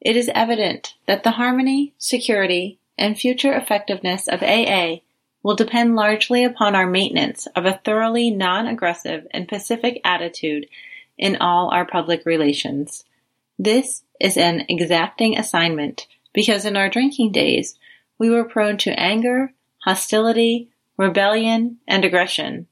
It is evident that the harmony, security, and future effectiveness of AA will depend largely upon our maintenance of a thoroughly non-aggressive and pacific attitude in all our public relations. This is an exacting assignment because in our drinking days we were prone to anger, hostility, rebellion, and aggression.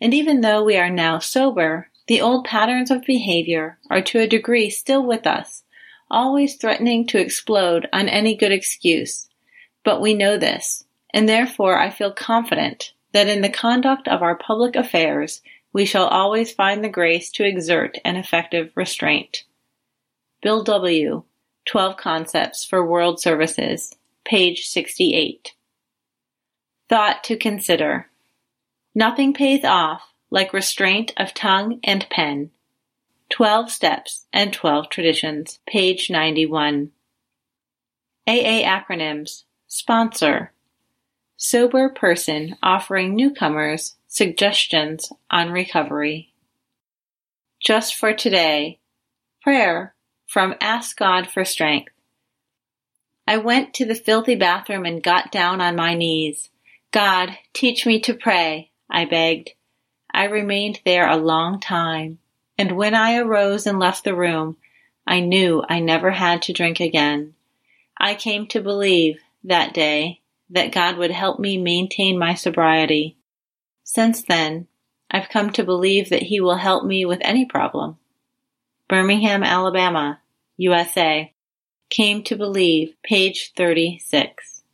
And even though we are now sober, the old patterns of behavior are to a degree still with us always threatening to explode on any good excuse. But we know this, and therefore I feel confident that in the conduct of our public affairs we shall always find the grace to exert an effective restraint. Bill W. 12 Concepts for World Services, page 68. Thought to consider. Nothing pays off like restraint of tongue and pen. Twelve Steps and Twelve Traditions, page 91. AA acronyms Sponsor Sober person offering newcomers suggestions on recovery. Just for today. Prayer from Ask God for Strength. I went to the filthy bathroom and got down on my knees. God, teach me to pray, I begged. I remained there a long time and when I arose and left the room, I knew I never had to drink again. I came to believe that day that God would help me maintain my sobriety. Since then, I've come to believe that He will help me with any problem. Birmingham, Alabama, USA. Came to believe, page 36.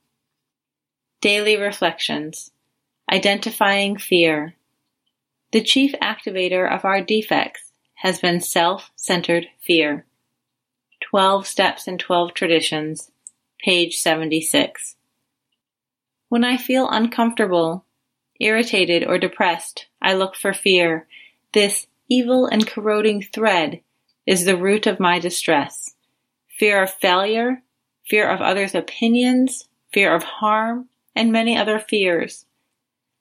Daily Reflections. Identifying Fear. The chief activator of our defects has been self-centered fear. 12 Steps and 12 Traditions, page 76. When I feel uncomfortable, irritated, or depressed, I look for fear. This evil and corroding thread is the root of my distress. Fear of failure, fear of others' opinions, fear of harm, and many other fears.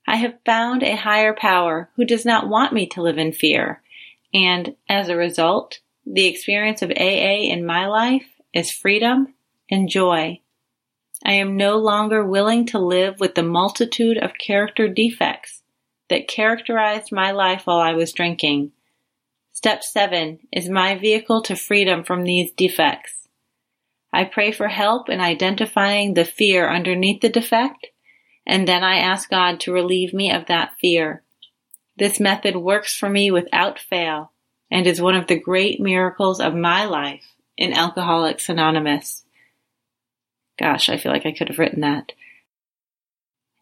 I have found a higher power who does not want me to live in fear and as a result, the experience of AA in my life is freedom and joy. I am no longer willing to live with the multitude of character defects that characterized my life while I was drinking. Step seven is my vehicle to freedom from these defects. I pray for help in identifying the fear underneath the defect, and then I ask God to relieve me of that fear. This method works for me without fail and is one of the great miracles of my life in Alcoholics Anonymous. Gosh, I feel like I could have written that.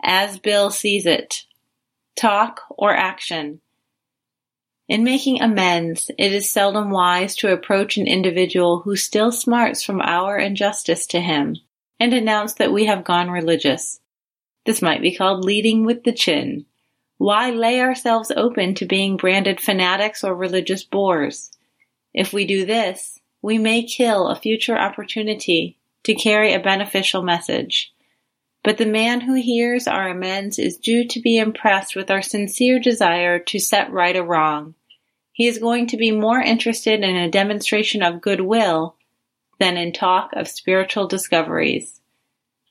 As Bill sees it, talk or action. In making amends, it is seldom wise to approach an individual who still smarts from our injustice to him and announce that we have gone religious. This might be called leading with the chin. Why lay ourselves open to being branded fanatics or religious bores? If we do this, we may kill a future opportunity to carry a beneficial message. But the man who hears our amends is due to be impressed with our sincere desire to set right a wrong. He is going to be more interested in a demonstration of goodwill than in talk of spiritual discoveries.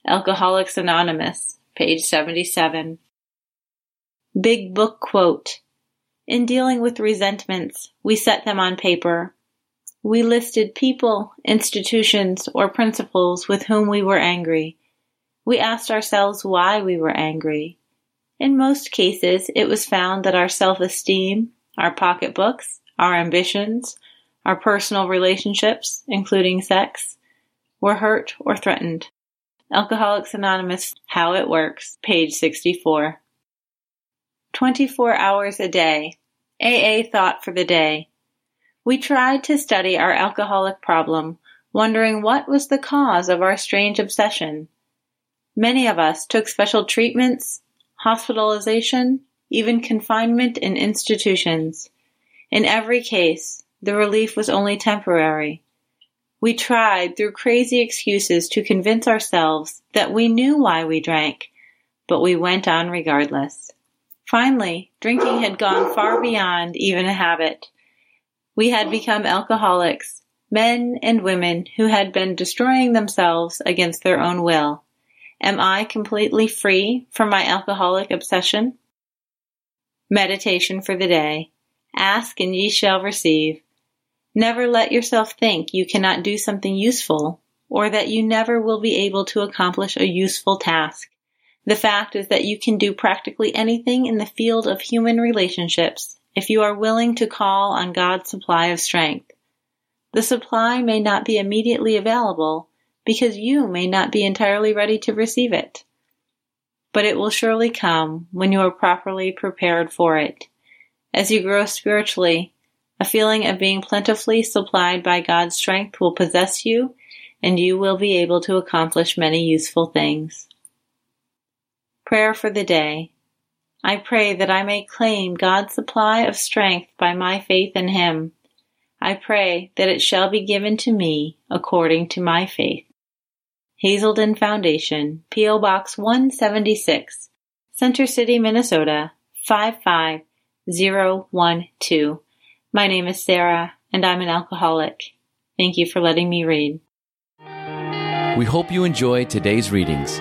Alcoholics Anonymous, page 77. Big Book quote. In dealing with resentments, we set them on paper. We listed people, institutions, or principles with whom we were angry. We asked ourselves why we were angry. In most cases, it was found that our self-esteem, our pocketbooks, our ambitions, our personal relationships, including sex, were hurt or threatened. Alcoholics Anonymous, How It Works, page 64. 24 hours a day. AA thought for the day. We tried to study our alcoholic problem wondering what was the cause of our strange obsession. Many of us took special treatments, hospitalization, even confinement in institutions. In every case, the relief was only temporary. We tried through crazy excuses to convince ourselves that we knew why we drank, but we went on regardless. Finally, drinking had gone far beyond even a habit. We had become alcoholics, men and women who had been destroying themselves against their own will. Am I completely free from my alcoholic obsession? Meditation for the day. Ask and ye shall receive. Never let yourself think you cannot do something useful or that you never will be able to accomplish a useful task. The fact is that you can do practically anything in the field of human relationships if you are willing to call on God's supply of strength. The supply may not be immediately available because you may not be entirely ready to receive it. But it will surely come when you are properly prepared for it. As you grow spiritually, a feeling of being plentifully supplied by God's strength will possess you and you will be able to accomplish many useful things. Prayer for the day. I pray that I may claim God's supply of strength by my faith in Him. I pray that it shall be given to me according to my faith. Hazelden Foundation, P.O. Box 176, Center City, Minnesota 55012. My name is Sarah, and I'm an alcoholic. Thank you for letting me read. We hope you enjoy today's readings.